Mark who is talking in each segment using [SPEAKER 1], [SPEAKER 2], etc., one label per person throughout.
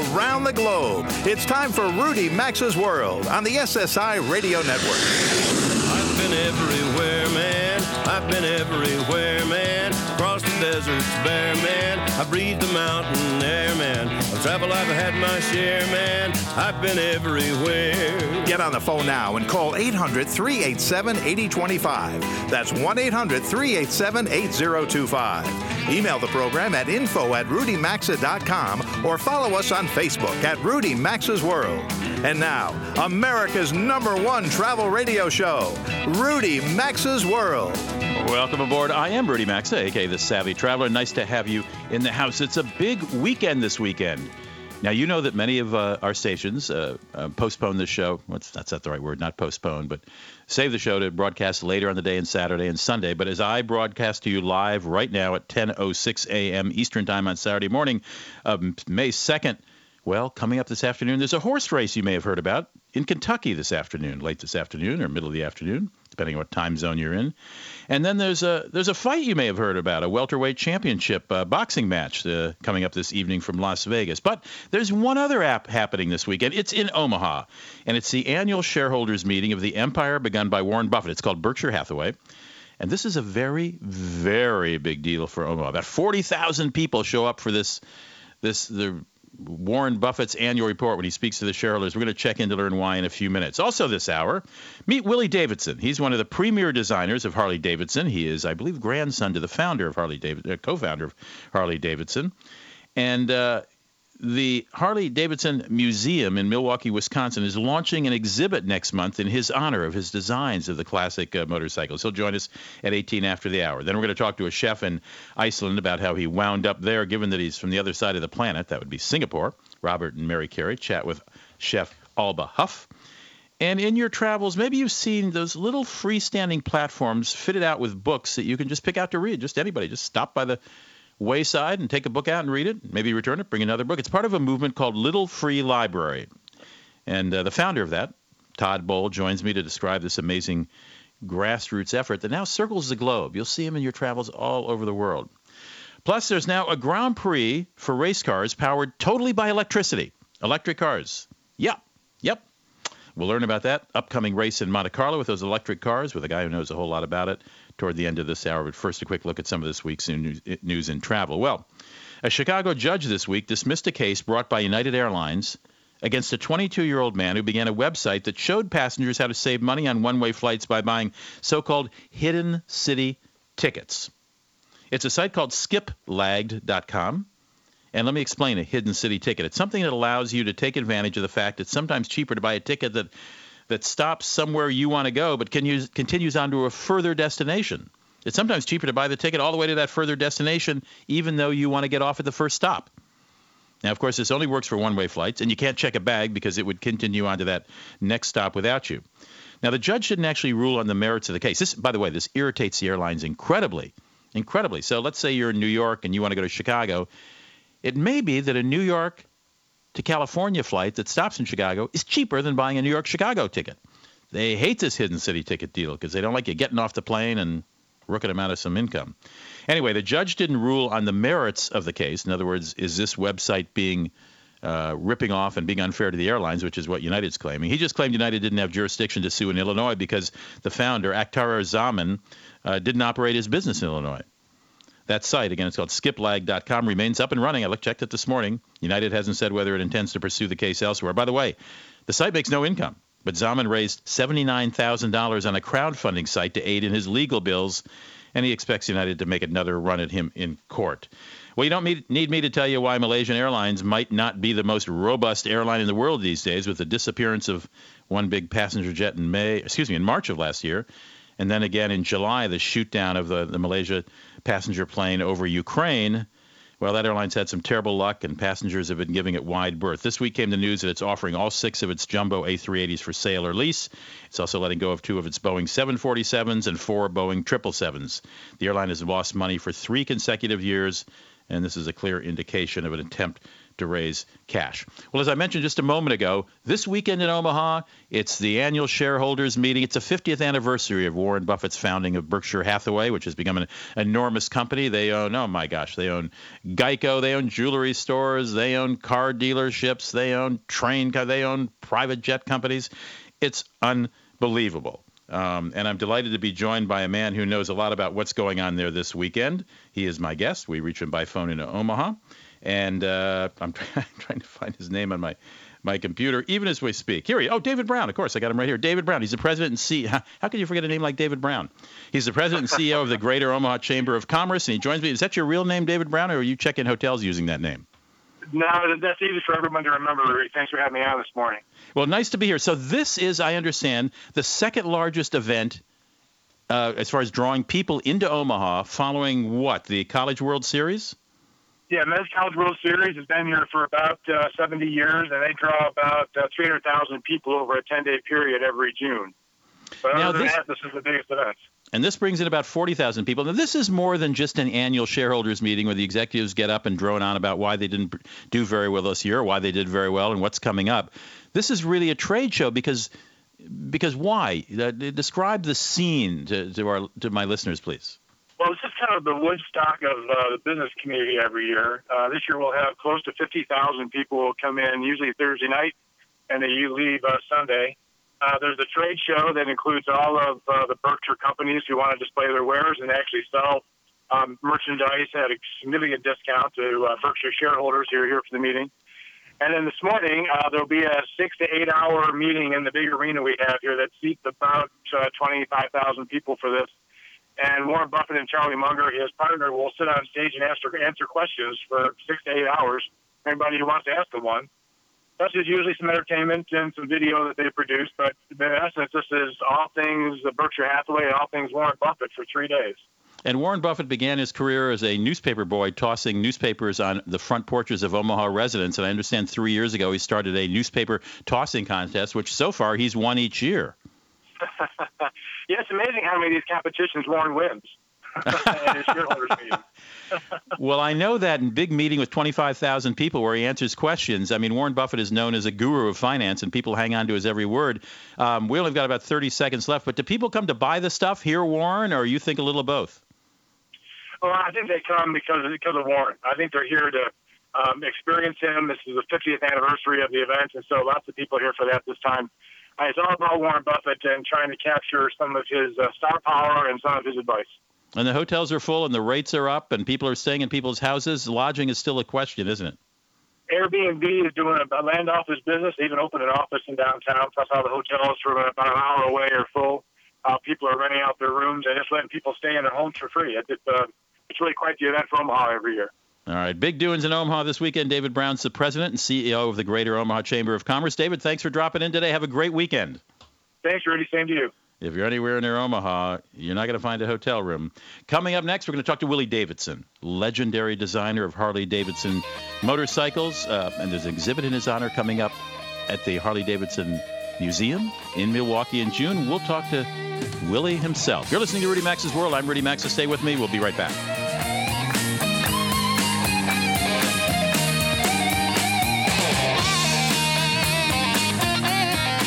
[SPEAKER 1] Around the globe, it's time for Rudy Maxa's World on the SSI Radio Network.
[SPEAKER 2] I've been everywhere, man. I've been everywhere, man. Across the deserts bare, man. I breathed the mountain air, man. Of travel I've had my share, man. I've been everywhere.
[SPEAKER 1] Get on the phone now and call 800 387 8025. That's 1 800 387 8025. Email the program at info at rudymaxa.com or follow us on Facebook at Rudy Maxa's World. And now, America's number one travel radio show, Rudy Maxa's World.
[SPEAKER 3] Welcome aboard. I am Rudy Maxa, aka the Savvy Traveler. Nice to have you in the house. It's a big weekend this weekend. Now, you know that many of uh, our stations uh, uh, postpone this show. What's, that's not the right word, not postpone, but save the show to broadcast later on the day and Saturday and Sunday. But as I broadcast to you live right now at 10.06 a.m. Eastern Time on Saturday morning, um, May 2nd, well, coming up this afternoon, there's a horse race you may have heard about in Kentucky this afternoon, late this afternoon or middle of the afternoon, depending on what time zone you're in. And then there's a there's a fight you may have heard about, a welterweight championship uh, boxing match uh, coming up this evening from Las Vegas. But there's one other app happening this weekend. It's in Omaha, and it's the annual shareholders meeting of the empire begun by Warren Buffett. It's called Berkshire Hathaway. And this is a very, very big deal for Omaha. About 40,000 people show up for this this the Warren Buffett's annual report when he speaks to the shareholders. We're going to check in to learn why in a few minutes. Also, this hour, meet Willie Davidson. He's one of the premier designers of Harley Davidson. He is, I believe, grandson to the founder of Harley Davidson, uh, co-founder of Harley Davidson, and uh, the Harley Davidson Museum in Milwaukee, Wisconsin, is launching an exhibit next month in his honor of his designs of the classic uh, motorcycles. He'll join us at 18 after the hour. Then we're going to talk to a chef in Iceland about how he wound up there, given that he's from the other side of the planet. That would be Singapore. Robert and Mary Carey chat with Chef Alba Hough. And in your travels, maybe you've seen those little freestanding platforms fitted out with books that you can just pick out to read. Just anybody, just stop by the wayside and take a book out and read it, maybe return it, bring another book. It's part of a movement called Little Free Library. And uh, the founder of that, Todd Bol, joins me to describe this amazing grassroots effort that now circles the globe. You'll see him in your travels all over the world. Plus, there's now a Grand Prix for race cars powered totally by electricity. Electric cars. Yep. We'll learn about that upcoming race in Monte Carlo with those electric cars with a guy who knows a whole lot about it toward the end of this hour. But first, a quick look at some of this week's eh, news and travel. Well, a Chicago judge this week dismissed a case brought by United Airlines against a 22 year old man who began a website that showed passengers how to save money on one way flights by buying so called hidden city tickets. It's a site called skiplagged.com. And let me explain a hidden city ticket. It's something that allows you to take advantage of the fact it's sometimes cheaper to buy a ticket that that stops somewhere you want to go, but can use, continues on to a further destination. It's sometimes cheaper to buy the ticket all the way to that further destination, even though you want to get off at the first stop. Now, of course, this only works for one way flights, and you can't check a bag because it would continue on to that next stop without you. Now, the judge didn't actually rule on the merits of the case. This, by the way, this irritates the airlines incredibly, incredibly. So let's say you're in New York and you want to go to Chicago. It may be that a New York to California flight that stops in Chicago is cheaper than buying a New York Chicago ticket. They hate this hidden city ticket deal because they don't like you getting off the plane and rooking them out of some income. Anyway, the judge didn't rule on the merits of the case. In other words, is this website being uh, ripping off and being unfair to the airlines, which is what United's claiming. He just claimed United didn't have jurisdiction to sue in Illinois because the founder, Akhtar Zaman, uh, didn't operate his business in Illinois. That site, again, it's called skiplag.com, remains up and running. I looked, checked it this morning. United hasn't said whether it intends to pursue the case elsewhere. By the way, the site makes no income, but Zaman raised $79,000 on a crowdfunding site to aid in his legal bills, and he expects United to make another run at him in court. Well, you don't need me to tell you why Malaysian Airlines might not be the most robust airline in the world these days, with the disappearance of one big passenger jet in May, excuse me, in March of last year, and then again in July, the shoot down of the, the Malaysia passenger plane over Ukraine. Well, that airline's had some terrible luck, and passengers have been giving it wide berth. This week came the news that it's offering all six of its jumbo A380s for sale or lease. It's also letting go of two of its Boeing 747s and four Boeing 777s. The airline has lost money for three consecutive years, and this is a clear indication of an attempt to raise cash. Well, as I mentioned just a moment ago, this weekend in Omaha, it's the annual shareholders meeting. It's the 50th anniversary of Warren Buffett's founding of Berkshire Hathaway, which has become an enormous company. They own, oh my gosh, they own Geico, they own jewelry stores, they own car dealerships, they own train, they own private jet companies. It's unbelievable. Um, and I'm delighted to be joined by a man who knows a lot about what's going on there this weekend. He is my guest. We reach him by phone in Omaha. And uh, I'm trying to find his name on my, my computer, even as we speak. Here he Oh, David Brown. Of course, I got him right here. David Brown. He's the president and CEO. How, how can you forget a name like David Brown? He's the president and CEO of the Greater Omaha Chamber of Commerce, and he joins me. Is that your real name, David Brown, or are you checking hotels using that name?
[SPEAKER 4] No, that's easy for everyone to remember. Thanks for having me on this morning.
[SPEAKER 3] Well, nice to be here. So this is, I understand, the second largest event uh, as far as drawing people into Omaha following what the College World Series.
[SPEAKER 4] Yeah, Men's College World Series has been here for about uh, 70 years, and they draw about uh, 300,000 people over a 10-day period every June. But now, other than this, that, this is the biggest event.
[SPEAKER 3] And this brings in about 40,000 people. Now, this is more than just an annual shareholders meeting where the executives get up and drone on about why they didn't do very well this year, why they did very well, and what's coming up. This is really a trade show because because why? Uh, describe the scene to, to, our to my listeners, please.
[SPEAKER 4] Well, just kind of the Woodstock of uh, the business community every year. Uh, this year we'll have close to 50,000 people will come in, usually Thursday night, and they leave uh, Sunday. Uh, there's a trade show that includes all of uh, the Berkshire companies who want to display their wares and actually sell um, merchandise at a significant discount to uh, Berkshire shareholders who are here for the meeting. And then this morning, uh, there'll be a six to eight hour meeting in the big arena we have here that seats about uh, 25,000 people for this. And Warren Buffett and Charlie Munger, his partner, will sit on stage and answer, answer questions for six to eight hours. Anybody who wants to ask them one. Plus, there's usually some entertainment and some video that they produce. But in essence, this is all things Berkshire Hathaway all things Warren Buffett for three days.
[SPEAKER 3] And Warren Buffett began his career as a newspaper boy, tossing newspapers on the front porches of Omaha residents. And I understand three years ago he started a newspaper tossing contest, which so far he's won each year.
[SPEAKER 4] Yeah, it's amazing how many of these competitions Warren wins.
[SPEAKER 3] well, I know that in big meeting with 25,000 people where he answers questions. I mean, Warren Buffett is known as a guru of finance, and people hang on to his every word. Um, we only got about 30 seconds left, but do people come to buy the stuff here, Warren, or you think a little of both?
[SPEAKER 4] Well, I think they come because of, because of Warren. I think they're here to um, experience him. This is the 50th anniversary of the event, and so lots of people are here for that this time. It's all about Warren Buffett and trying to capture some of his uh, star power and some of his advice.
[SPEAKER 3] And the hotels are full, and the rates are up, and people are staying in people's houses. Lodging is still a question, isn't it?
[SPEAKER 4] Airbnb is doing a land office business. They even opened an office in downtown. Plus, all the hotels from about an hour away are full. Uh, people are renting out their rooms and just letting people stay in their homes for free. It, it, uh, it's really quite the event for Omaha every year.
[SPEAKER 3] All right, big doings in Omaha this weekend. David Brown's the president and CEO of the Greater Omaha Chamber of Commerce. David, thanks for dropping in today. Have a great weekend.
[SPEAKER 4] Thanks, Rudy. Same to you.
[SPEAKER 3] If you're anywhere near Omaha, you're not going to find a hotel room. Coming up next, we're going to talk to Willie Davidson, legendary designer of Harley Davidson motorcycles. Uh, and there's an exhibit in his honor coming up at the Harley Davidson Museum in Milwaukee in June. We'll talk to Willie himself. You're listening to Rudy Maxa's World. I'm Rudy Maxa. Stay with me. We'll be right back.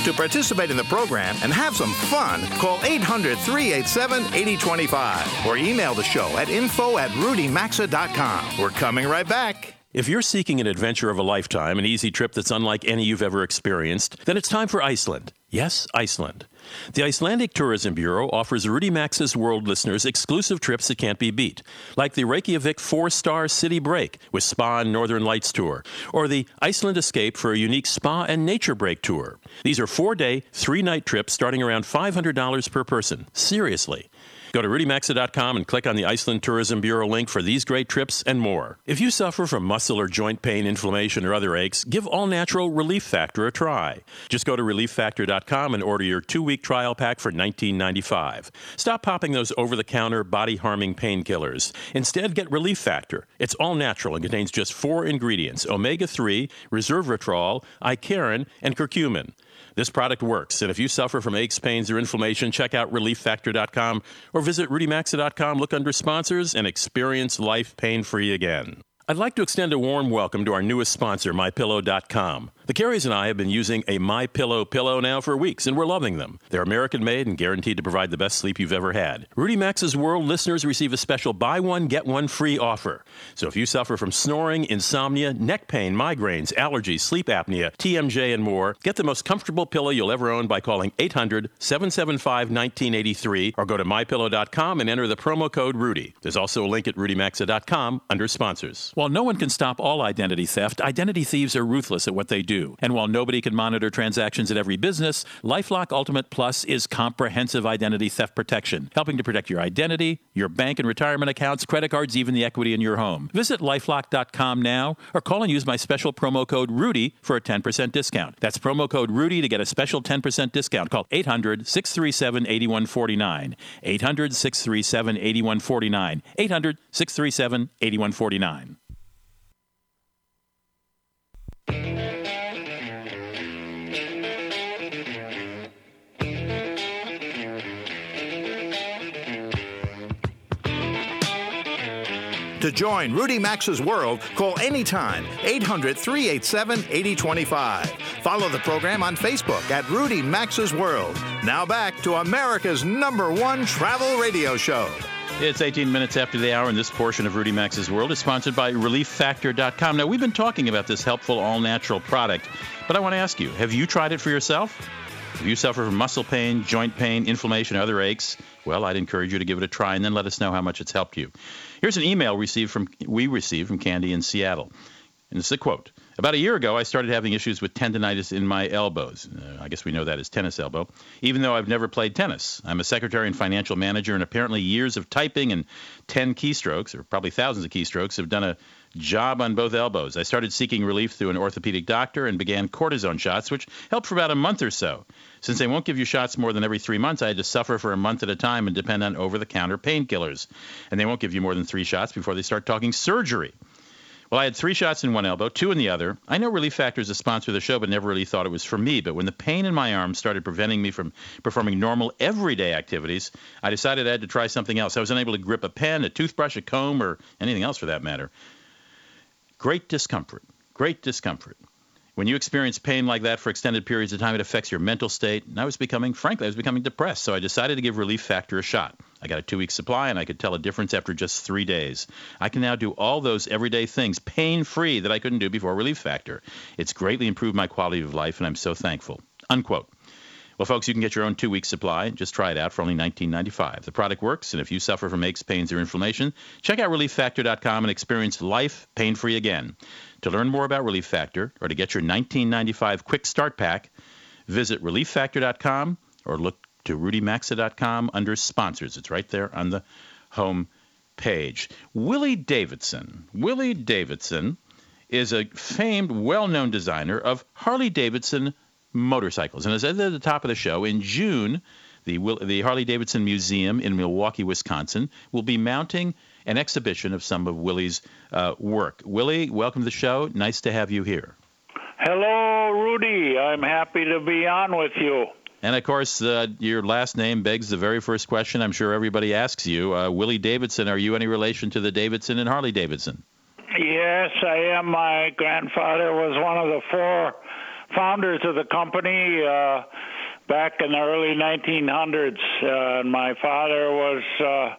[SPEAKER 1] To participate in the program and have some fun, call 800 387 8025 or email the show at info at rudymaxa.com. We're coming right back.
[SPEAKER 3] If you're seeking an adventure of a lifetime, an easy trip that's unlike any you've ever experienced, then it's time for Iceland. Yes, Iceland. The Icelandic Tourism Bureau offers Rudy Maxa's World listeners exclusive trips that can't be beat, like the Reykjavik four star city break with spa and Northern Lights tour, or the Iceland Escape for a unique spa and nature break tour. These are four day, three night trips starting around $500 per person. Seriously. Go to rudymaxa.com and click on the Iceland Tourism Bureau link for these great trips and more. If you suffer from muscle or joint pain, inflammation, or other aches, give All Natural Relief Factor a try. Just go to relieffactor.com and order your two week trial pack for $19.95. Stop popping those over the counter, body harming painkillers. Instead, get Relief Factor. It's all natural and contains just four ingredients omega 3, resveratrol, icariin, and curcumin. This product works, and if you suffer from aches, pains, or inflammation, check out relieffactor.com or visit rudymaxa.com, look under sponsors, and experience life pain free again.
[SPEAKER 5] I'd like to extend a warm welcome to our newest sponsor, MyPillow.com. The Careys and I have been using a MyPillow pillow now for weeks, and we're loving them. They're American made and guaranteed to provide the best sleep you've ever had. Rudy Maxa's World listeners receive a special buy one, get one free offer. So if you suffer from snoring, insomnia, neck pain, migraines, allergies, sleep apnea, TMJ, and more, get the most comfortable pillow you'll ever own by calling 800 775 1983 or go to mypillow.com and enter the promo code Rudy. There's also a link at rudymaxa.com under sponsors.
[SPEAKER 3] While no one can stop all identity theft, identity thieves are ruthless at what they do. And while nobody can monitor transactions at every business, Lifelock Ultimate Plus is comprehensive identity theft protection, helping to protect your identity, your bank and retirement accounts, credit cards, even the equity in your home. Visit lifelock.com now or call and use my special promo code Rudy for a 10% discount. That's promo code Rudy to get a special 10% discount. Call 800 637 8149. 800 637 8149. 800 637 8149.
[SPEAKER 1] To join Rudy Maxa's world, call anytime 800 387 8025. Follow the program on Facebook at Rudy Maxa's World. Now back to America's number one travel radio show.
[SPEAKER 3] It's 18 minutes after the hour, and this portion of Rudy Maxa's World is sponsored by ReliefFactor.com. Now, we've been talking about this helpful all natural product, but I want to ask you have you tried it for yourself? If you suffer from muscle pain, joint pain, inflammation, or other aches, well, I'd encourage you to give it a try and then let us know how much it's helped you. Here's an email received from we received from Candy in Seattle. And it's a quote. About a year ago, I started having issues with tendonitis in my elbows. Uh, I guess we know that as tennis elbow, even though I've never played tennis. I'm a secretary and financial manager, and apparently years of typing and 10 keystrokes, or probably thousands of keystrokes, have done a job on both elbows. I started seeking relief through an orthopedic doctor and began cortisone shots, which helped for about a month or so. Since they won't give you shots more than every three months, I had to suffer for a month at a time and depend on over the counter painkillers. And they won't give you more than three shots before they start talking surgery. Well, I had three shots in one elbow, two in the other. I know Relief Factor is a sponsor of the show, but never really thought it was for me. But when the pain in my arm started preventing me from performing normal everyday activities, I decided I had to try something else. I was unable to grip a pen, a toothbrush, a comb, or anything else for that matter. Great discomfort. Great discomfort. When you experience pain like that for extended periods of time, it affects your mental state. And I was becoming, frankly, I was becoming depressed. So I decided to give Relief Factor a shot. I got a two week supply and I could tell a difference after just three days. I can now do all those everyday things pain free that I couldn't do before Relief Factor. It's greatly improved my quality of life and I'm so thankful. Unquote. Well, folks, you can get your own two week supply. Just try it out for only $19.95. The product works, and if you suffer from aches, pains, or inflammation, check out ReliefFactor.com and experience life pain free again. To learn more about Relief Factor or to get your 1995 quick start pack, visit relieffactor.com or look to rudymaxa.com under sponsors. It's right there on the home page. Willie Davidson. Willie Davidson is a famed, well known designer of Harley Davidson motorcycles. And as I said at the top of the show, in June, the, the Harley Davidson Museum in Milwaukee, Wisconsin, will be mounting an exhibition of some of Willie's uh, work. Willie, welcome to the show. Nice to have you here.
[SPEAKER 6] Hello, Rudy. I'm happy to be on with you.
[SPEAKER 3] And of course, uh, your last name begs the very first question I'm sure everybody asks you. Uh, Willie Davidson, are you any relation to the Davidson and Harley Davidson?
[SPEAKER 6] Yes, I am. My grandfather was one of the four founders of the company uh, back in the early 1900s. Uh, and my father was uh,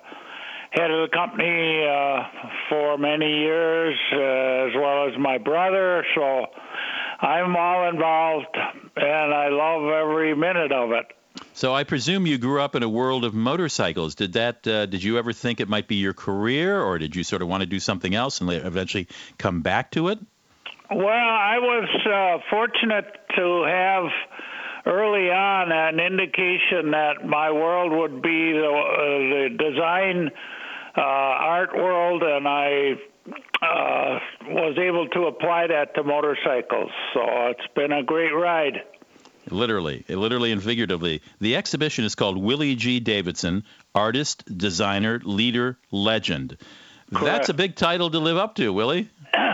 [SPEAKER 6] head of the company uh, for many years, uh, as well as my brother. So I'm all involved, and I love every minute of it.
[SPEAKER 3] So I presume you grew up in a world of motorcycles. Did that? Uh, did you ever think it might be your career, or did you sort of want to do something else and eventually come back to it?
[SPEAKER 6] Well, I was uh, fortunate to have early on an indication that my world would be the, uh, the design uh, art world, and I uh, was able to apply that to motorcycles. So it's been a great ride.
[SPEAKER 3] Literally, literally and figuratively. The exhibition is called Willie G. Davidson, Artist, Designer, Leader, Legend. Correct. That's a big title to live up to, Willie.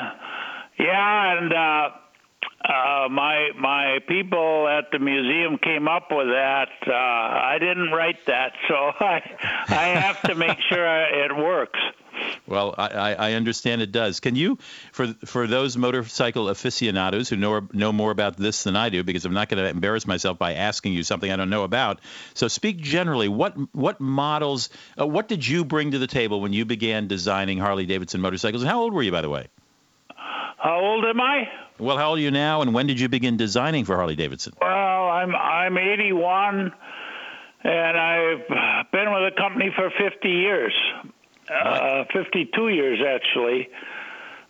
[SPEAKER 6] yeah, and uh, uh, my my people at the museum came up with that. Uh, I didn't write that, so I I have to make sure it works.
[SPEAKER 3] Well, I, I understand it does. Can you, for for those motorcycle aficionados who know know more about this than I do, because I'm not going to embarrass myself by asking you something I don't know about. So speak generally. What what models? Uh, what did you bring to the table when you began designing Harley Davidson motorcycles? And how old were you, by the way?
[SPEAKER 6] How old am I?
[SPEAKER 3] Well, how old are you now, and when did you begin designing for Harley Davidson?
[SPEAKER 6] Well, I'm I'm 81, and I've been with the company for 50 years uh, 52 years actually.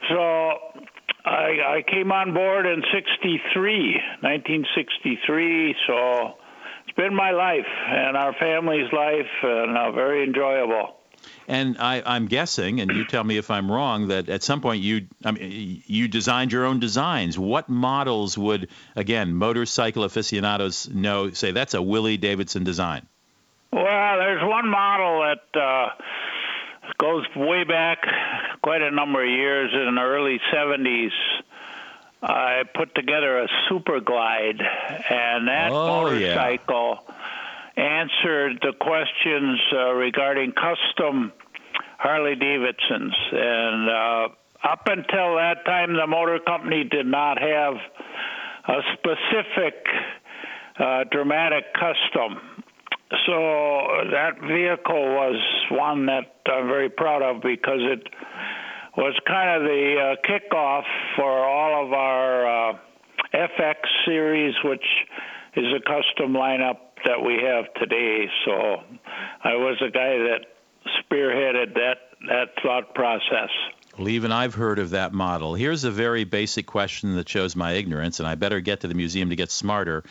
[SPEAKER 6] So I, I came on board in 63, 1963. So it's been my life and our family's life, and uh, very enjoyable.
[SPEAKER 3] And I, I'm guessing, and you tell me if I'm wrong, that at some point you I mean, you designed your own designs. What models would, again, motorcycle aficionados know? Say that's a Willie Davidson design.
[SPEAKER 6] Well, there's one model that uh, goes way back quite a number of years in the early 70s. I put together a super glide, and that
[SPEAKER 3] oh,
[SPEAKER 6] motorcycle
[SPEAKER 3] yeah.
[SPEAKER 6] Answered the questions uh, regarding custom Harley Davidsons. And uh, up until that time, the motor company did not have a specific uh, dramatic custom. So that vehicle was one that I'm very proud of because it was kind of the uh, kickoff for all of our uh, FX series, which is a custom lineup that we have today. So I was a guy that spearheaded that that thought process.
[SPEAKER 3] Well, even I've heard of that model. Here's a very basic question that shows my ignorance, and I better get to the museum to get smarter.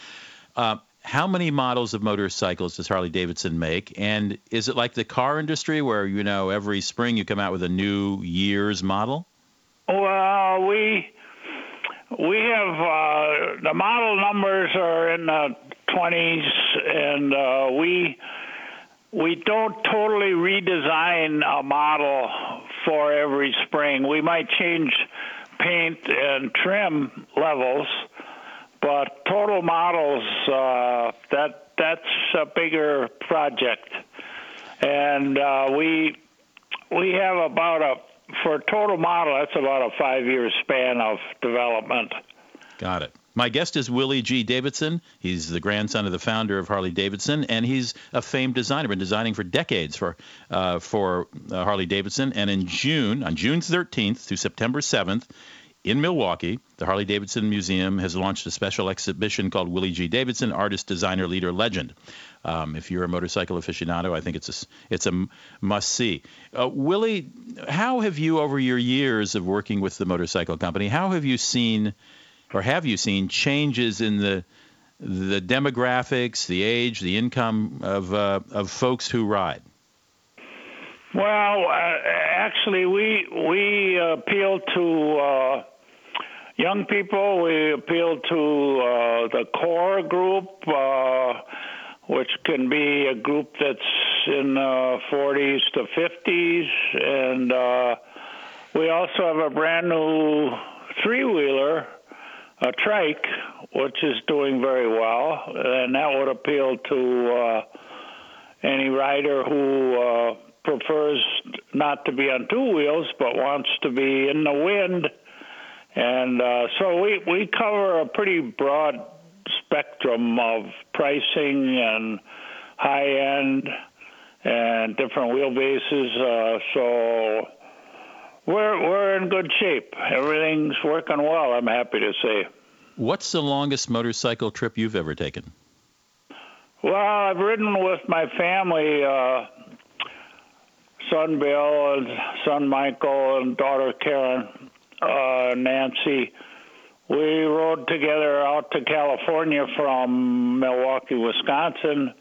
[SPEAKER 3] Uh, how many models of motorcycles does Harley Davidson make? And is it like the car industry where, you know, every spring you come out with a new year's model?
[SPEAKER 6] Well, we we have uh, the model numbers are in the 20s, and uh, we we don't totally redesign a model for every spring. We might change paint and trim levels but total models, uh, that that's a bigger project, and uh, we we have about a for a total model. That's about a five year span of development.
[SPEAKER 3] Got it. My guest is Willie G. Davidson. He's the grandson of the founder of Harley Davidson, and he's a famed designer. Been designing for decades for uh, for uh, Harley Davidson. And in June, on June 13th through September 7th, in Milwaukee, the Harley Davidson Museum has launched a special exhibition called Willie G. Davidson, Artist, Designer, Leader, Legend. Um, if you're a motorcycle aficionado, I think it's a, it's a must see. Uh, Willie, how have you, over your years of working with the motorcycle company, how have you seen, or have you seen changes in the the demographics, the age, the income of uh, of folks who ride?
[SPEAKER 6] Well, uh, actually, we we appeal to uh, young people. We appeal to uh, the core group, uh, which can be a group that's in the 40s to 50s, and uh, we also have a brand new three-wheeler, a trike, which is doing very well, and that would appeal to uh, any rider who prefers not to be on two wheels but wants to be in the wind. And uh, so we, we cover a pretty broad spectrum of pricing and high end and different wheelbases. Uh, so we're, we're in good shape. Everything's working well, I'm happy to say.
[SPEAKER 3] What's the longest motorcycle trip you've ever taken?
[SPEAKER 6] Well, I've ridden with my family uh, son Bill and son Michael and daughter Karen, uh, Nancy. We rode together out to California from Milwaukee, Wisconsin,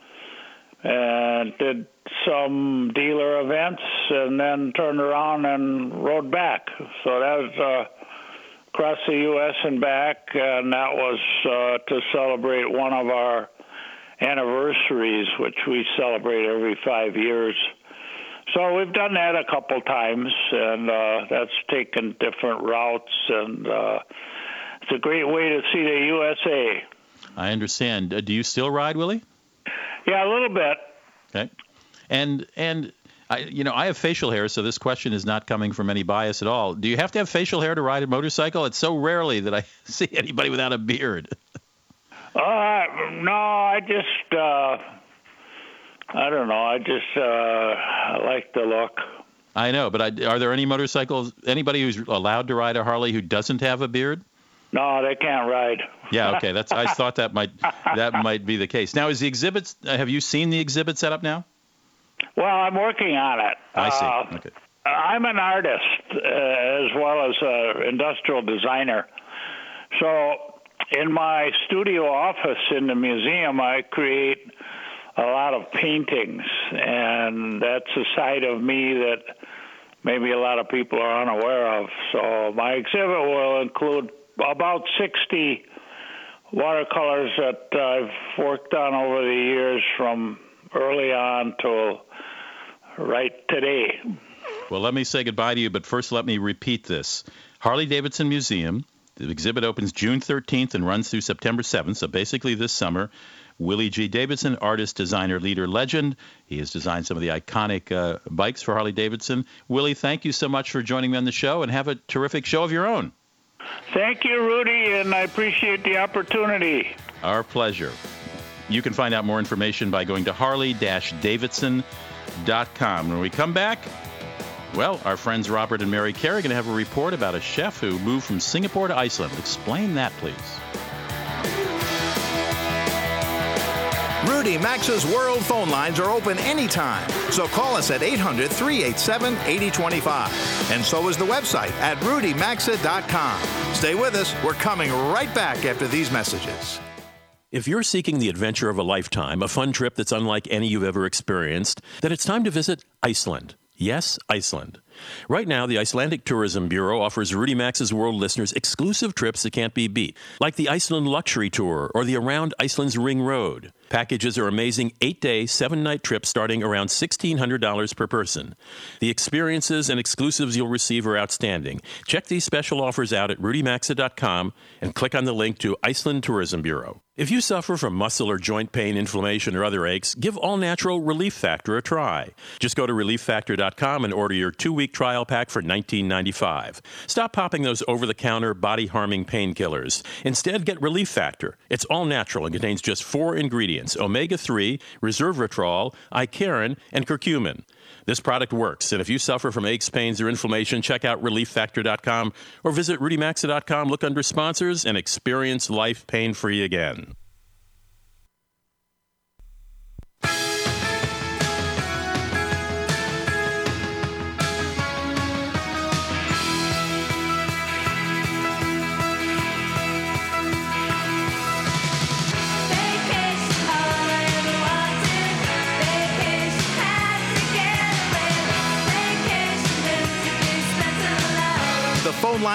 [SPEAKER 6] and did some dealer events, and then turned around and rode back. So that was uh, across the U.S. and back, and that was uh, to celebrate one of our anniversaries, which we celebrate every five years. So we've done that a couple times, and uh, that's taken different routes, and uh, it's a great way to see the USA.
[SPEAKER 3] I understand. Uh, do you still ride, Willie?
[SPEAKER 6] Yeah, a little bit.
[SPEAKER 3] Okay. And and I, you know, I have facial hair, so this question is not coming from any bias at all. Do you have to have facial hair to ride a motorcycle? It's so rarely that I see anybody without a beard.
[SPEAKER 6] Uh, no, I just, uh, I don't know. I just uh, like the look.
[SPEAKER 3] I know, but I, are there any motorcycles, anybody who's allowed to ride a Harley who doesn't have a beard?
[SPEAKER 6] No, they can't ride.
[SPEAKER 3] Yeah, okay. That's I thought that might that might be the case. Now, is the exhibits? Have you seen the exhibit set up now?
[SPEAKER 6] Well, I'm working on it.
[SPEAKER 3] I see.
[SPEAKER 6] Uh,
[SPEAKER 3] okay.
[SPEAKER 6] I'm an artist uh, as well as an industrial designer. So, in my studio office in the museum, I create a lot of paintings, and that's a side of me that maybe a lot of people are unaware of. So, my exhibit will include about 60 watercolors that I've worked on over the years from early on till right today.
[SPEAKER 3] Well, let me say goodbye to you, but first let me repeat this. Harley Davidson Museum. The exhibit opens June 13th and runs through September 7th, so basically this summer. Willie G. Davidson, artist, designer, leader, legend. He has designed some of the iconic uh, bikes for Harley Davidson. Willie, thank you so much for joining me on the show and have a terrific show of your own.
[SPEAKER 6] Thank you, Rudy, and I appreciate the opportunity.
[SPEAKER 3] Our pleasure. You can find out more information by going to harley-davidson.com. When we come back, well, our friends Robert and Mary Carey are going to have a report about a chef who moved from Singapore to Iceland. Explain that, please.
[SPEAKER 1] Rudy Maxa's World phone lines are open anytime, so call us at 800 387 8025. And so is the website at rudymaxa.com. Stay with us. We're coming right back after these messages.
[SPEAKER 5] If you're seeking the adventure of a lifetime, a fun trip that's unlike any you've ever experienced, then it's time to visit Iceland. Yes, Iceland. Right now, the Icelandic Tourism Bureau offers Rudy Maxa's World listeners exclusive trips that can't be beat, like the Iceland Luxury Tour or the Around Iceland's Ring Road. Packages are amazing eight day, seven night trips starting around $1,600 per person. The experiences and exclusives you'll receive are outstanding. Check these special offers out at rudymaxa.com and click on the link to Iceland Tourism Bureau. If you suffer from muscle or joint pain, inflammation, or other aches, give All Natural Relief Factor a try. Just go to relieffactor.com and order your two week trial pack for $19.95. Stop popping those over the counter, body harming painkillers. Instead, get Relief Factor. It's all natural and contains just four ingredients omega 3, resveratrol, icariin, and curcumin. This product works, and if you suffer from aches, pains, or inflammation, check out relieffactor.com or visit rudymaxa.com, look under sponsors, and experience life pain free again.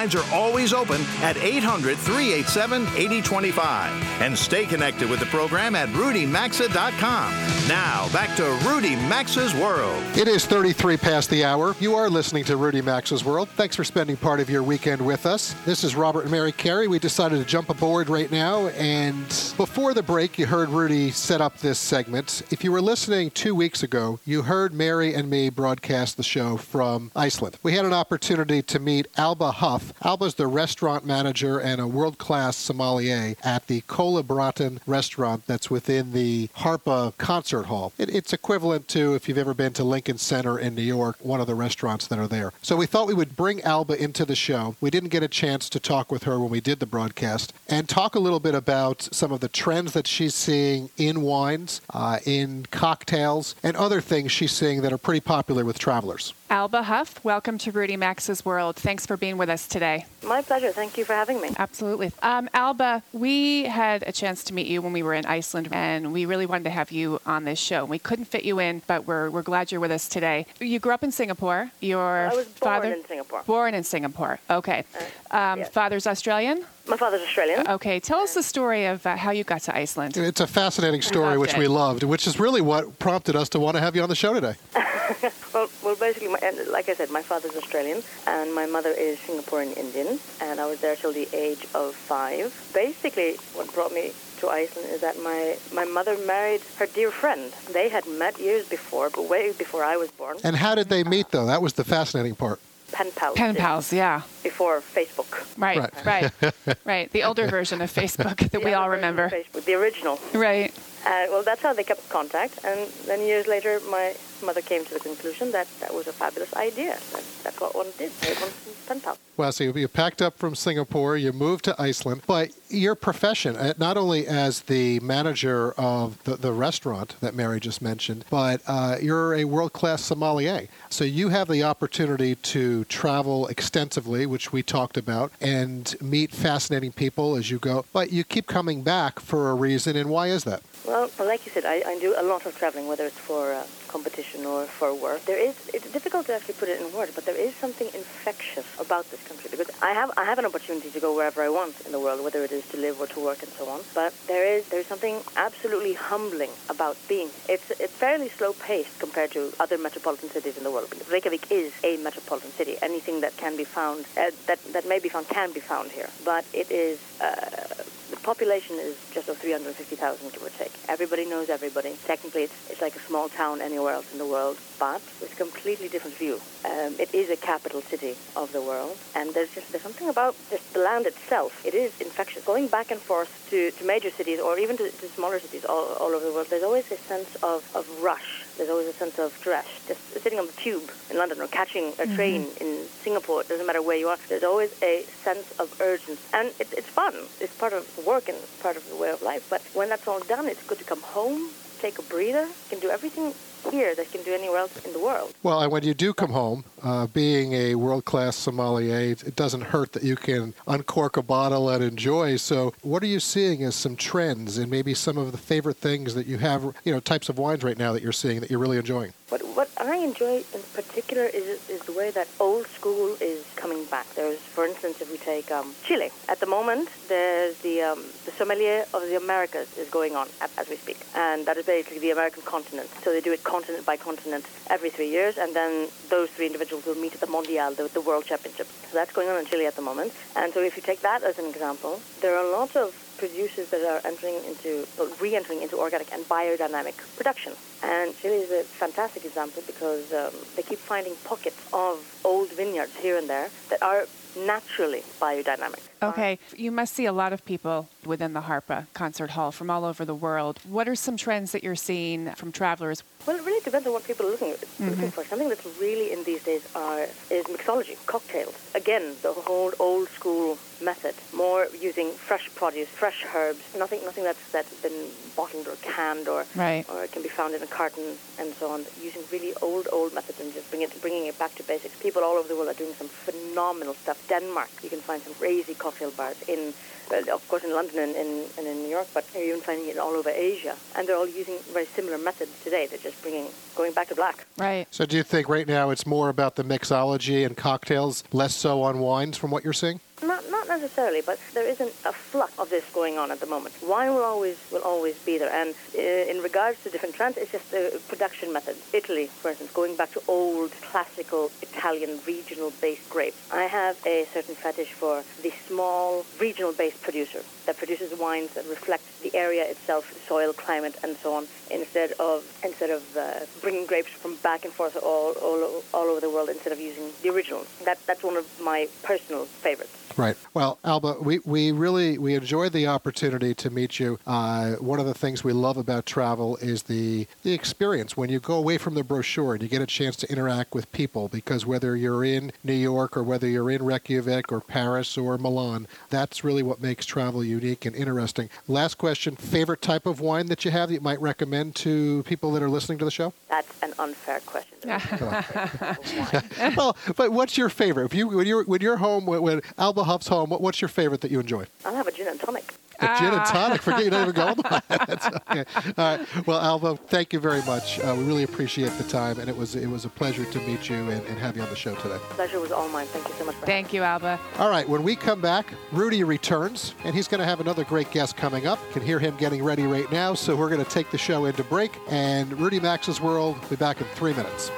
[SPEAKER 1] Lines are always open at 800 387 8025. And stay connected with the program at rudymaxa.com. Now, back to Rudy Maxa's World.
[SPEAKER 7] It is 33 past the hour. You are listening to Rudy Maxa's World. Thanks for spending part of your weekend with us. This is Robert and Mary Carey. We decided to jump aboard right now. And before the break, you heard Rudy set up this segment. If you were listening two weeks ago, you heard Mary and me broadcast the show from Iceland. We had an opportunity to meet Alba Hough. Alba's the restaurant manager and a world class sommelier at the Kolabrautin restaurant that's within the Harpa Concert Hall. It, it's equivalent to, if you've ever been to Lincoln Center in New York, one of the restaurants that are there. So we thought we would bring Alba into the show. We didn't get a chance to talk with her when we did the broadcast and talk a little bit about some of the trends that she's seeing in wines, uh, in cocktails, and other things she's seeing that are pretty popular with travelers.
[SPEAKER 8] Alba Hough, welcome to Rudy Maxa's World. Thanks for being with us today.
[SPEAKER 9] My pleasure. Thank you for having me.
[SPEAKER 8] Absolutely. Um, Alba, we had a chance to meet you when we were in Iceland, and we really wanted to have you on this show. We couldn't fit you in, but we're, we're glad you're with us today. You grew up in Singapore. Your
[SPEAKER 9] I was born
[SPEAKER 8] father
[SPEAKER 9] in Singapore.
[SPEAKER 8] born in Singapore. Okay. Um,
[SPEAKER 9] yes.
[SPEAKER 8] Father's Australian.
[SPEAKER 9] My father's Australian.
[SPEAKER 8] Okay. Tell us the story of uh, how you got to Iceland.
[SPEAKER 7] It's a fascinating story, which
[SPEAKER 8] it.
[SPEAKER 7] we loved, which is really what prompted us to want to have you on the show today.
[SPEAKER 9] Well, well, well, basically, my, and like I said, my father's Australian and my mother is Singaporean Indian, and I was there till the age of five. Basically, what brought me to Iceland is that my, my mother married her dear friend. They had met years before, but way before I was born.
[SPEAKER 7] And how did they meet, though? That was the fascinating part.
[SPEAKER 9] Pen pals.
[SPEAKER 8] Pen pals, yeah.
[SPEAKER 9] Before Facebook.
[SPEAKER 8] Right,
[SPEAKER 7] Right.
[SPEAKER 8] right, right. The older version of Facebook that we all
[SPEAKER 9] other version of
[SPEAKER 8] remember.
[SPEAKER 9] Facebook, the original.
[SPEAKER 8] Right.
[SPEAKER 9] Uh, well, that's how they kept contact, and then years later, my mother came to the conclusion that that was a fabulous idea. That, that's what one did. Made one pen pal.
[SPEAKER 7] Well, so you packed up from Singapore, you moved to Iceland, but your profession, uh, not only as the manager of the, the restaurant that Mary just mentioned, but uh, you're a world class sommelier. So you have the opportunity to travel extensively, which we talked about, and meet fascinating people as you go. But you keep coming back for a reason, and why is that?
[SPEAKER 9] Well, like you said, I, I do a lot of traveling, whether it's for uh, competition or for work. There is it's difficult to actually put it in words, but there is something infectious about this country because I have I have an opportunity to go wherever I want in the world, whether it is to live or to work and so on. But there is there's something absolutely humbling about being. It's it's fairly slow paced compared to other metropolitan cities in the world. Reykjavik is a metropolitan city. Anything that can be found uh, that that may be found can be found here. But it is. Uh, population is just of 350,000, give or take. Everybody knows everybody. Technically, it's, it's like a small town anywhere else in the world, but with a completely different view. Um, it is a capital city of the world, and there's just there's something about just the land itself. It is infectious. Going back and forth to, to major cities or even to, to smaller cities all, all over the world, there's always a sense of, of rush. There's always a sense of stress. Just sitting on the tube in London or catching a mm-hmm. train in Singapore, it doesn't matter where you are, there's always a sense of urgency. And it, it's fun. It's part of work and part of the way of life. But when that's all done, it's good to come home, take a breather, you can do everything here that can do anywhere else in the world.
[SPEAKER 7] Well, and when you do come home, uh, being a world class sommelier, it doesn't hurt that you can uncork a bottle and enjoy. So, what are you seeing as some trends and maybe some of the favorite things that you have, you know, types of wines right now that you're seeing that you're really enjoying?
[SPEAKER 9] What, what I enjoy in particular is, is the way that old school is coming back. There's, for instance, if we take um, Chile. At the moment, there's the, um, the sommelier of the Americas is going on as we speak. And that is basically the American continent. So they do it continent by continent every three years, and then those three individuals will meet at the Mondial, the, the World Championship. So that's going on in Chile at the moment. And so if you take that as an example, there are a lot of producers that are entering into, re-entering into organic and biodynamic production. And Chile is a fantastic example because um, they keep finding pockets of old vineyards here and there that are naturally biodynamic.
[SPEAKER 8] Okay, you must see a lot of people within the Harpa Concert Hall from all over the world. What are some trends that you're seeing from travelers?
[SPEAKER 9] Well, it really depends on what people are looking, looking mm-hmm. for. Something that's really in these days are is mixology, cocktails. Again, the whole old school method, more using fresh produce, fresh herbs, nothing nothing that's that's been bottled or canned or
[SPEAKER 8] Right.
[SPEAKER 9] or it can be found in a carton and so on. Using really old old methods and just bring it bringing it back to basics. People all over the world are doing some phenomenal stuff. Denmark, you can find some crazy cocktail bars in. Well, of course, in London and in, and in New York, but you're even finding it all over Asia, and they're all using very similar methods today. They're just bringing, going back to black.
[SPEAKER 8] Right.
[SPEAKER 7] So, do you think right now it's more about the mixology and cocktails, less so on wines from what you're seeing?
[SPEAKER 9] Not not necessarily, but there isn't a flux of this going on at the moment. Wine will always will always be there, and uh, in regards to different trends, it's just the production method. Italy, for instance, going back to old classical Italian regional-based grapes. I have a certain fetish for the small regional-based producer that produces wines that reflect the area itself, soil, climate, and so on, instead of instead of uh, bringing grapes from back and forth all, all all over the world instead of using the originals. That that's one of my personal favorites.
[SPEAKER 7] Right. Well, Alba, we, we really we enjoyed the opportunity to meet you. Uh, one of the things we love about travel is the the experience when you go away from the brochure and you get a chance to interact with people. Because whether you're in New York or whether you're in Reykjavik or Paris or Milan, that's really what makes travel unique and interesting. Last question: favorite type of wine that you have that you might recommend to people that are listening to the show?
[SPEAKER 9] That's an unfair question. There is no favorite type of wine.
[SPEAKER 7] well, but what's your favorite? If you when you're when you're home when, when Alba Hough's home, what, what's your favorite that you enjoy?
[SPEAKER 9] I'll have a gin and tonic.
[SPEAKER 7] A gin and tonic. Forget you don't even go on the line. That's okay. All right. Well, Alva, thank you very much. Uh, we really appreciate the time, and it was it was a pleasure to meet you and, and have you on the show today.
[SPEAKER 9] Pleasure was all mine. Thank you so much. For
[SPEAKER 8] Thank you, Alva.
[SPEAKER 7] All right. When we come back, Rudy returns, and he's going to have another great guest coming up. Can hear him getting ready right now. So we're going to take the show into break, and Rudy Maxa's World will be back in three minutes.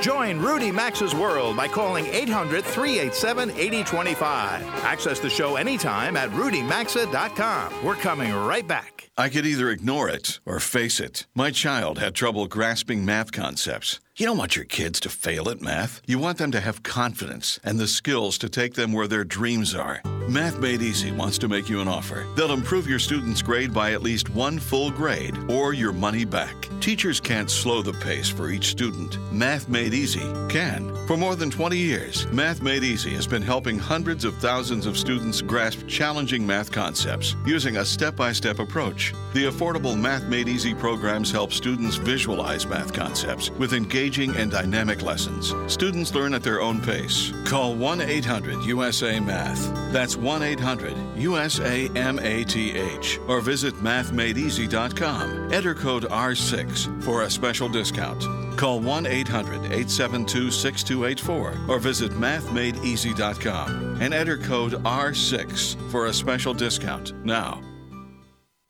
[SPEAKER 1] Join Rudy Maxa's World by calling 800 387 8025. Access the show anytime at rudymaxa.com. We're coming right back.
[SPEAKER 10] I could either ignore it or face it. My child had trouble grasping math concepts. You don't want your kids to fail at math. You want them to have confidence and the skills to take them where their dreams are. Math Made Easy wants to make you an offer. They'll improve your student's grade by at least one full grade or your money back. Teachers can't slow the pace for each student. Math Made Easy can. For more than 20 years, Math Made Easy has been helping hundreds of thousands of students grasp challenging math concepts using a step by step approach. The affordable Math Made Easy programs help students visualize math concepts with engaging and dynamic lessons. Students learn at their own pace. Call 1 800 USA Math. That's 1 800 USA M A T H. Or visit mathmadeeasy.com. Enter code R6 for a special discount. Call 1 800 872 6284 or visit mathmadeeasy.com and enter code R6 for a special discount now.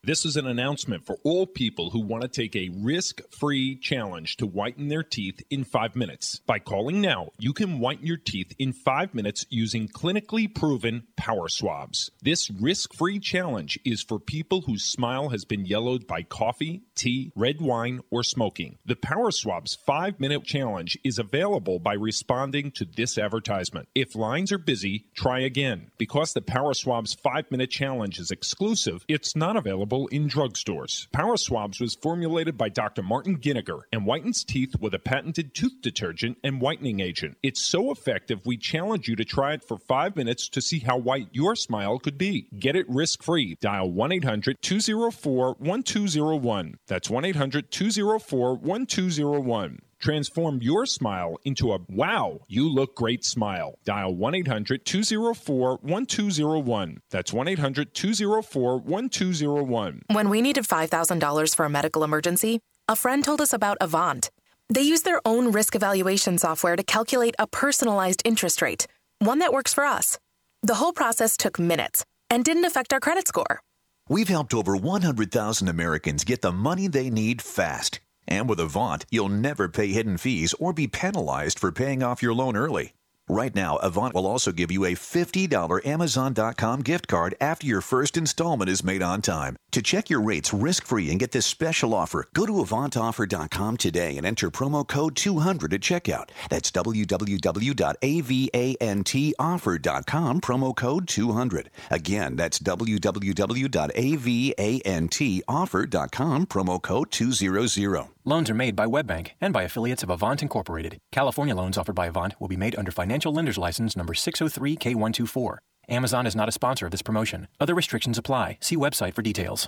[SPEAKER 11] This is an announcement for all people who want to take a risk free challenge to whiten their teeth in five minutes. By calling now, you can whiten your teeth in five minutes using clinically proven power swabs. This risk free challenge is for people whose smile has been yellowed by coffee, tea, red wine, or smoking. The Power Swabs five minute challenge is available by responding to this advertisement. If lines are busy, try again. Because the Power Swabs five minute challenge is exclusive, it's not available in drugstores. Power Swabs was formulated by Dr. Martin Giniger and whitens teeth with a patented tooth detergent and whitening agent. It's so effective, we challenge you to try it for five minutes to see how white your smile could be. Get it risk free. Dial 1 800 204 1201. That's 1 800 204 1201. Transform your smile into a wow, you look great smile. Dial 1 800 204 1201. That's 1 800 204 1201.
[SPEAKER 12] When we needed $5,000 for a medical emergency, a friend told us about Avant. They use their own risk evaluation software to calculate a personalized interest rate, one that works for us. The whole process took minutes and didn't affect our credit score.
[SPEAKER 13] We've helped over 100,000 Americans get the money they need fast. And with Avant, you'll never pay hidden fees or be penalized for paying off your loan early. Right now, Avant will also give you a $50 Amazon.com gift card after your first installment is made on time. To check your rates risk free and get this special offer, go to AvantOffer.com today and enter promo code 200 at checkout. That's www.avantoffer.com, promo code 200. Again, that's www.avantoffer.com, promo code 200.
[SPEAKER 14] Loans are made by WebBank and by affiliates of Avant Incorporated. California loans offered by Avant will be made under Financial Lenders License number 603K124. Amazon is not a sponsor of this promotion. Other restrictions apply. See website for details.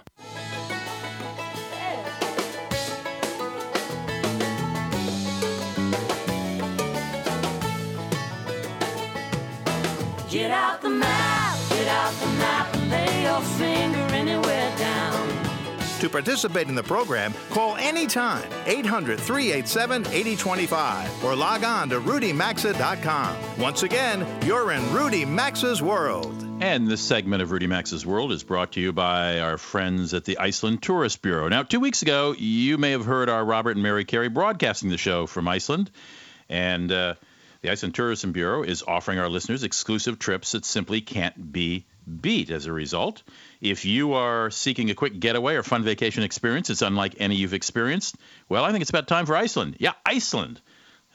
[SPEAKER 15] Get out the
[SPEAKER 1] participate in the program, call anytime 800 387 8025 or log on to rudymaxa.com. Once again, you're in Rudy Maxa's world.
[SPEAKER 3] And this segment of Rudy Maxa's World is brought to you by our friends at the Iceland Tourist Bureau. Now, two weeks ago, you may have heard our Robert and Mary Carey broadcasting the show from Iceland. And uh, the Iceland Tourism Bureau is offering our listeners exclusive trips that simply can't be beat as a result. If you are seeking a quick getaway or fun vacation experience, it's unlike any you've experienced. Well, I think it's about time for Iceland. Yeah, Iceland.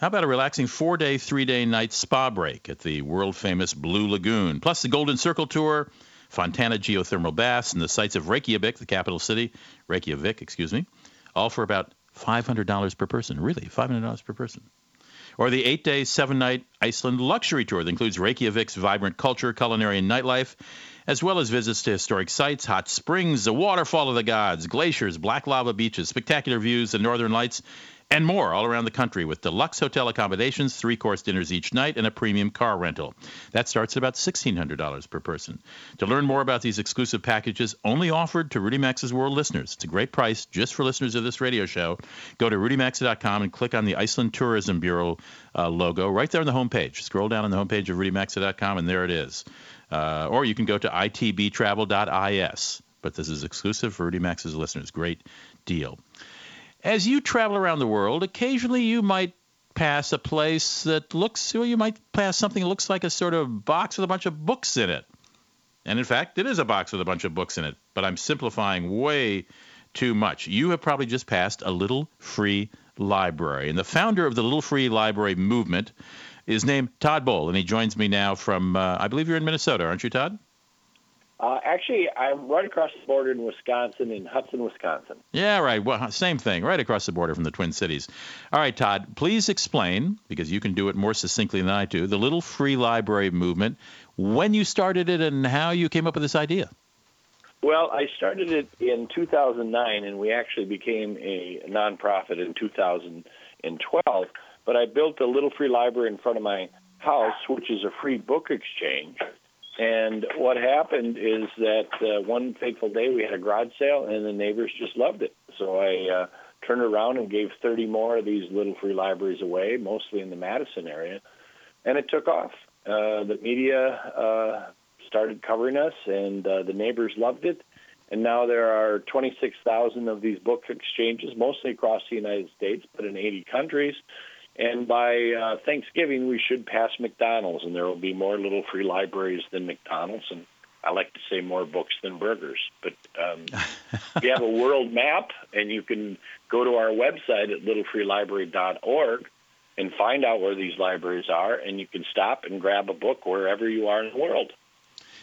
[SPEAKER 3] How about a relaxing four day, three day night spa break at the world famous Blue Lagoon, plus the Golden Circle Tour, Fontana geothermal baths, and the sights of Reykjavik, the capital city, Reykjavik, excuse me, all for about $500 per person. Really, $500 per person. Or the eight day, seven night Iceland luxury tour that includes Reykjavik's vibrant culture, culinary, and nightlife, as well as visits to historic sites, hot springs, the waterfall of the gods, glaciers, black lava beaches, spectacular views, the northern lights, and more all around the country with deluxe hotel accommodations, three course dinners each night, and a premium car rental. That starts at about $1,600 per person. To learn more about these exclusive packages only offered to Rudy Maxa's World listeners, it's a great price just for listeners of this radio show. Go to rudymaxa.com and click on the Iceland Tourism Bureau uh, logo right there on the homepage. Scroll down on the homepage of rudymaxa.com, and there it is. Uh, or you can go to itbtravel.is. But this is exclusive for Rudy Maxa's listeners. Great deal. As you travel around the world, occasionally you might pass a place that looks, or you might pass something that looks like a sort of box with a bunch of books in it. And in fact, it is a box with a bunch of books in it, but I'm simplifying way too much. You have probably just passed a little free library. And the founder of the Little Free Library movement is named Todd Bol, and he joins me now from, uh, I believe you're in Minnesota, aren't you, Todd?
[SPEAKER 16] Uh, actually, I'm right across the border in Wisconsin, in Hudson, Wisconsin.
[SPEAKER 3] Yeah, right. Well, same thing, right across the border from the Twin Cities. All right, Todd, please explain, because you can do it more succinctly than I do, the Little Free Library movement, when you started it and how you came up with this idea.
[SPEAKER 16] Well, I started it in 2009, and we actually became a nonprofit in 2012. But I built a little free library in front of my house, which is a free book exchange. And what happened is that uh, one fateful day we had a garage sale, and the neighbors just loved it. So I uh, turned around and gave 30 more of these little free libraries away, mostly in the Madison area, and it took off. Uh, the media uh, started covering us, and uh, the neighbors loved it. And now there are 26,000 of these book exchanges, mostly across the United States, but in 80 countries. And by uh, Thanksgiving, we should pass McDonald's, and there will be more little free libraries than McDonald's. And I like to say more books than burgers. But um, we have a world map, and you can go to our website at littlefreelibrary.org and find out where these libraries are, and you can stop and grab a book wherever you are in the world.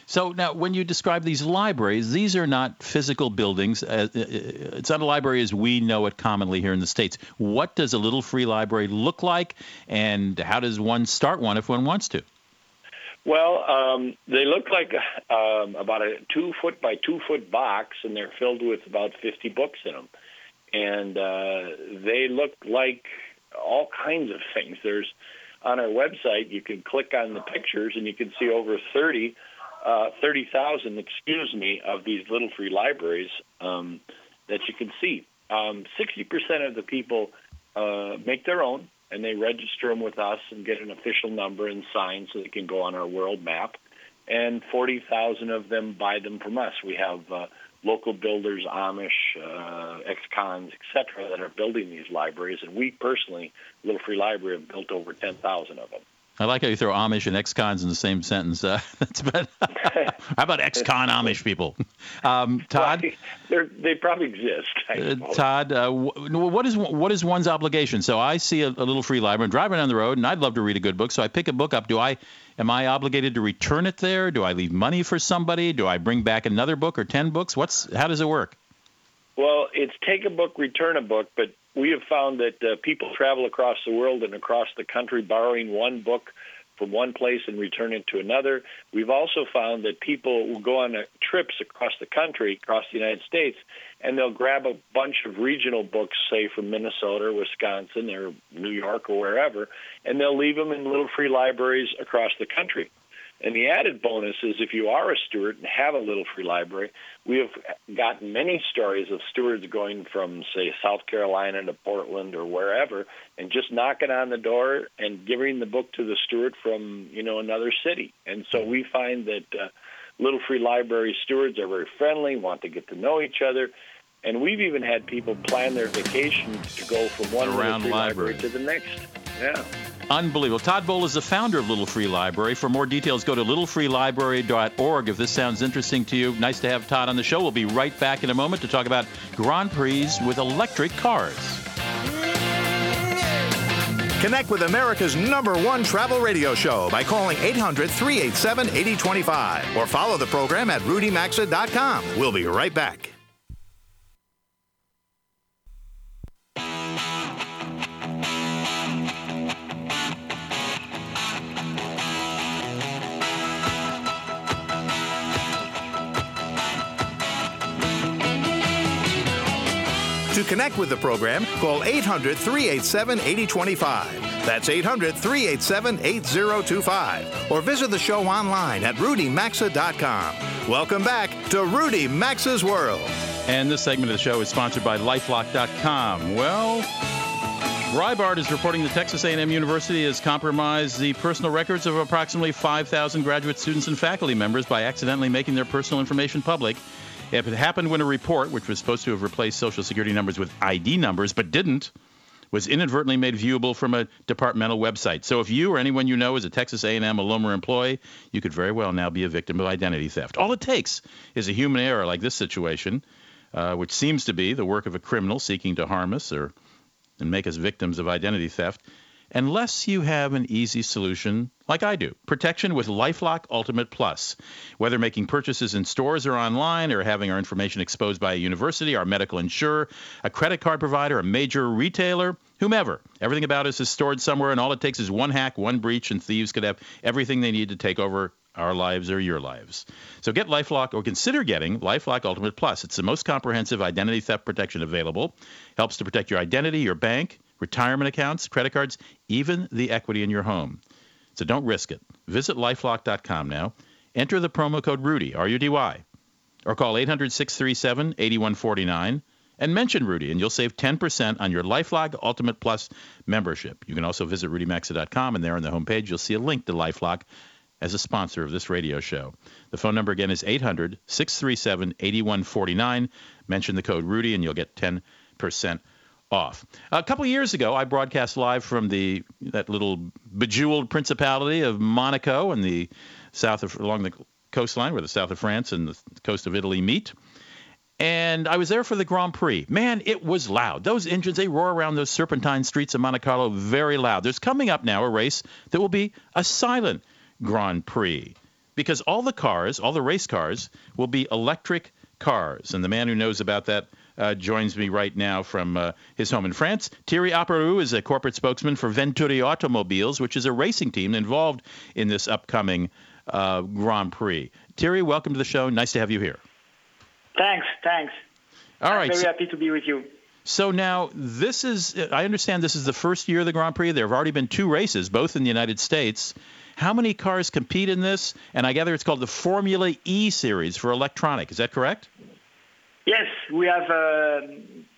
[SPEAKER 3] So now, when you describe these libraries, these are not physical buildings. Uh, uh, it's not a library as we know it commonly here in the states. What does a little free library look like, and how does one start one if one wants to?
[SPEAKER 16] Well, um, they look like um, about a two foot by two foot box, and they're filled with about 50 books in them. And uh, they look like all kinds of things. There's on our website, you can click on the pictures, and you can see over 30 uh, 30,000, excuse me, of these little free libraries um, that you can see. Um, 60% of the people uh, make their own, and they register them with us and get an official number and sign so they can go on our world map. And 40,000 of them buy them from us. We have uh, local builders, Amish, uh, ex-cons, etc., that are building these libraries. And we personally, Little Free Library, have built over 10,000 of them.
[SPEAKER 3] I like how you throw Amish and ex-cons in the same sentence. Uh, that's about, how about ex-con Amish people? Um, Todd,
[SPEAKER 16] well, they probably exist.
[SPEAKER 3] Uh, Todd, uh, what is what is one's obligation? So I see a, a little free library, I'm driving down the road, and I'd love to read a good book. So I pick a book up. Do I am I obligated to return it there? Do I leave money for somebody? Do I bring back another book or ten books? What's how does it work?
[SPEAKER 16] Well, it's take a book, return a book, but we have found that uh, people travel across the world and across the country borrowing one book from one place and return it to another. We've also found that people will go on uh, trips across the country, across the United States, and they'll grab a bunch of regional books, say from Minnesota or Wisconsin or New York or wherever, and they'll leave them in little free libraries across the country. And the added bonus is if you are a steward and have a little free library, we have gotten many stories of stewards going from, say, South Carolina to Portland or wherever, and just knocking on the door and giving the book to the steward from, you know, another city. And so we find that uh, little free library stewards are very friendly, want to get to know each other, and we've even had people plan their vacation to go from one
[SPEAKER 3] Around
[SPEAKER 16] little free
[SPEAKER 3] library.
[SPEAKER 16] library to the next. Yeah.
[SPEAKER 3] Unbelievable. Todd Bol is the founder of Little Free Library. For more details, go to littlefreelibrary.org if this sounds interesting to you. Nice to have Todd on the show. We'll be right back in a moment to talk about Grand Prix with electric cars.
[SPEAKER 1] Connect with America's number one travel radio show by calling 800 387 8025 or follow the program at rudymaxa.com. We'll be right back. Connect with the program, call 800 387 8025. That's 800 387 8025. Or visit the show online at rudymaxa.com. Welcome back to Rudy Maxa's World.
[SPEAKER 3] And this segment of the show is sponsored by lifelock.com. Well, Breitbart is reporting that Texas A&M University has compromised the personal records of approximately 5,000 graduate students and faculty members by accidentally making their personal information public. If it happened when a report, which was supposed to have replaced Social Security numbers with ID numbers but didn't, was inadvertently made viewable from a departmental website. So if you or anyone you know is a Texas A&M alum or employee, you could very well now be a victim of identity theft. All it takes is a human error like this situation, uh, which seems to be the work of a criminal seeking to harm us or and make us victims of identity theft unless you have an easy solution like I do. Protection with Lifelock Ultimate Plus. Whether making purchases in stores or online, or having our information exposed by a university, our medical insurer, a credit card provider, a major retailer, whomever, everything about us is stored somewhere, and all it takes is one hack, one breach, and thieves could have everything they need to take over our lives or your lives. So get Lifelock or consider getting Lifelock Ultimate Plus. It's the most comprehensive identity theft protection available. Helps to protect your identity, your bank, retirement accounts, credit cards, even the equity in your home. So don't risk it. Visit lifelock.com now. Enter the promo code Rudy, R U D Y, or call 800 637 8149 and mention Rudy, and you'll save 10% on your Lifelock Ultimate Plus membership. You can also visit rudymaxa.com, and there on the homepage, you'll see a link to Lifelock as a sponsor of this radio show. The phone number again is 800 637 8149. Mention the code Rudy, and you'll get 10% off. A couple years ago, I broadcast live from the that little bejeweled principality of Monaco in the south of along the coastline, where the south of France and the coast of Italy meet. And I was there for the Grand Prix. Man, it was loud. Those engines, they roar around those serpentine streets of Monte Carlo very loud. There's coming up now a race that will be a silent Grand Prix because all the cars, all the race cars, will be electric cars. And the man who knows about that uh, joins me right now from uh, his home in France. Thierry Aparu is a corporate spokesman for Venturi Automobiles, which is a racing team involved in this upcoming uh, Grand Prix. Thierry, welcome to the show. Nice to have you here.
[SPEAKER 17] Thanks, thanks.
[SPEAKER 3] All
[SPEAKER 17] I'm
[SPEAKER 3] right.
[SPEAKER 17] very
[SPEAKER 3] so-
[SPEAKER 17] happy to be with you.
[SPEAKER 3] So now this is, I understand this is the first year of the Grand Prix. There have already been two races, both in the United States. How many cars compete in this? And I gather it's called the Formula E Series for electronic. Is that correct?
[SPEAKER 17] Yes, we have uh,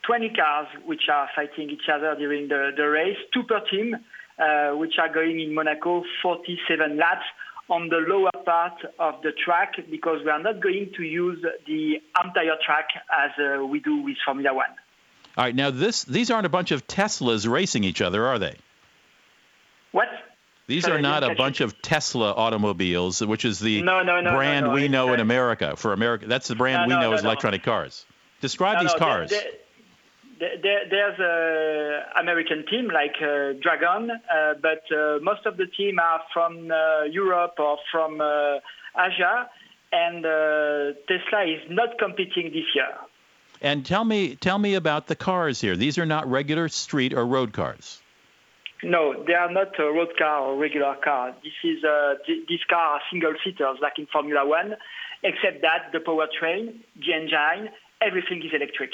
[SPEAKER 17] 20 cars which are fighting each other during the, the race, two per team, uh, which are going in Monaco 47 laps on the lower part of the track because we are not going to use the entire track as uh, we do with Formula One.
[SPEAKER 3] All right. Now this, these aren't a bunch of Teslas racing each other, are they?
[SPEAKER 17] What?
[SPEAKER 3] These
[SPEAKER 17] Sorry,
[SPEAKER 3] are not a bunch of Tesla automobiles, which is the
[SPEAKER 17] No, no, no,
[SPEAKER 3] brand we know in America. For America, that's the brand we know
[SPEAKER 17] no,
[SPEAKER 3] as electronic cars. Describe these cars.
[SPEAKER 17] there- there- there's a American team like uh, Dragon, uh, but uh, most of the team are from uh, Europe or from uh, Asia, and uh, Tesla is not competing this year.
[SPEAKER 3] And tell me, tell me about the cars here. These are not regular street or road cars.
[SPEAKER 17] No, they are not a road car or regular car. This is uh, th- these cars are single seaters like in Formula One, except that the powertrain, the engine, everything is electric.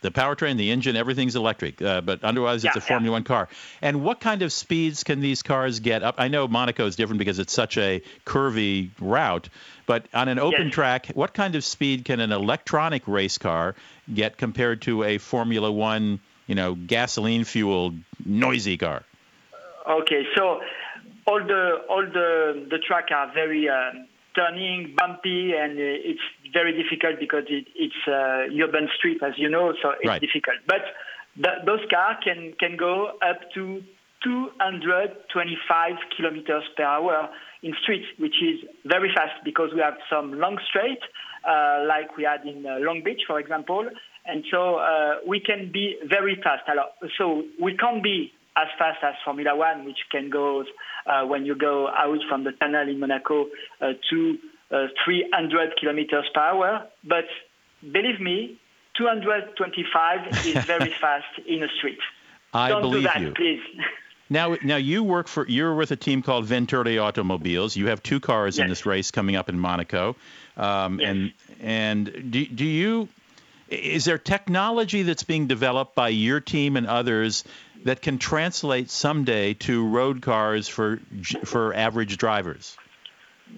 [SPEAKER 3] The powertrain, the engine, everything's electric, uh, but otherwise it's
[SPEAKER 17] Yeah,
[SPEAKER 3] a Formula One car. And what kind of speeds can these cars get up? I know Monaco is different because it's such a curvy route, but on an open
[SPEAKER 17] Yes.
[SPEAKER 3] track, what kind of speed can an electronic race car get compared to a Formula One, you know, gasoline-fueled noisy car?
[SPEAKER 17] Okay, so all the all the the track are very uh, turning, bumpy, and uh, it's very difficult because it, it's uh, urban street, as you know, so it's
[SPEAKER 3] Right.
[SPEAKER 17] difficult. But th- those cars can can go up to 225 kilometers per hour in street, which is very fast because we have some long straight, uh, like we had in uh, Long Beach, for example, and so uh, we can be very fast. So we can't be as fast as Formula One, which can go uh, when you go out from the tunnel in Monaco uh, to uh, 300 kilometers per hour. But believe me, 225 is very fast in a street.
[SPEAKER 3] I
[SPEAKER 17] Don't
[SPEAKER 3] believe
[SPEAKER 17] do that,
[SPEAKER 3] you.
[SPEAKER 17] please.
[SPEAKER 3] Now, now you work for you're with a team called Venturi Automobiles. You have two cars in this race coming up in Monaco, um, and and do, do you is there technology that's being developed by your team and others that can translate someday to road cars for for average drivers?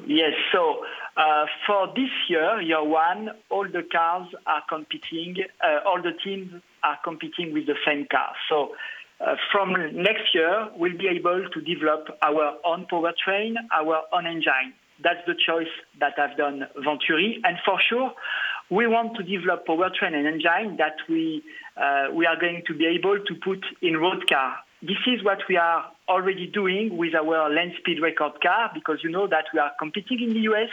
[SPEAKER 17] Yes. So uh, for this year, year one, all the cars are competing. Uh, all the teams are competing with the same car. So uh, from next year, we'll be able to develop our own powertrain, our own engine. That's the choice that I've done Venturi, and for sure, we want to develop powertrain and engine that we uh, we are going to be able to put in road car. This is what we are already doing with our land speed record car because you know that we are competing in the US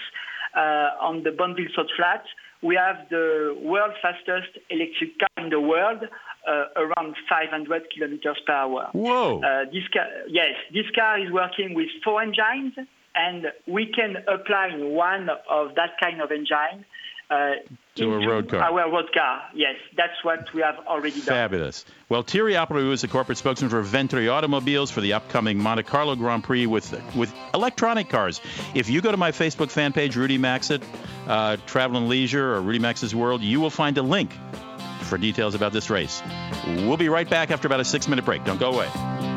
[SPEAKER 17] uh, on the Bonneville Salt Flat. We have the world's fastest electric car in the world, uh, around 500 kilometers per hour.
[SPEAKER 3] Whoa!
[SPEAKER 17] Uh, this car, yes, this car is working with four engines, and we can apply one of that kind of engine uh,
[SPEAKER 3] To a road car.
[SPEAKER 17] Our road car, yes, that's what we have already done.
[SPEAKER 3] Fabulous. Well, Thierry Apleroux is the corporate spokesman for Venturi Automobiles for the upcoming Monte Carlo Grand Prix with with electronic cars. If you go to my Facebook fan page, Rudy Maxit, uh, Travel and Leisure, or Rudy Maxa's World, you will find a link for details about this race. We'll be right back after about a six minute break. Don't go away.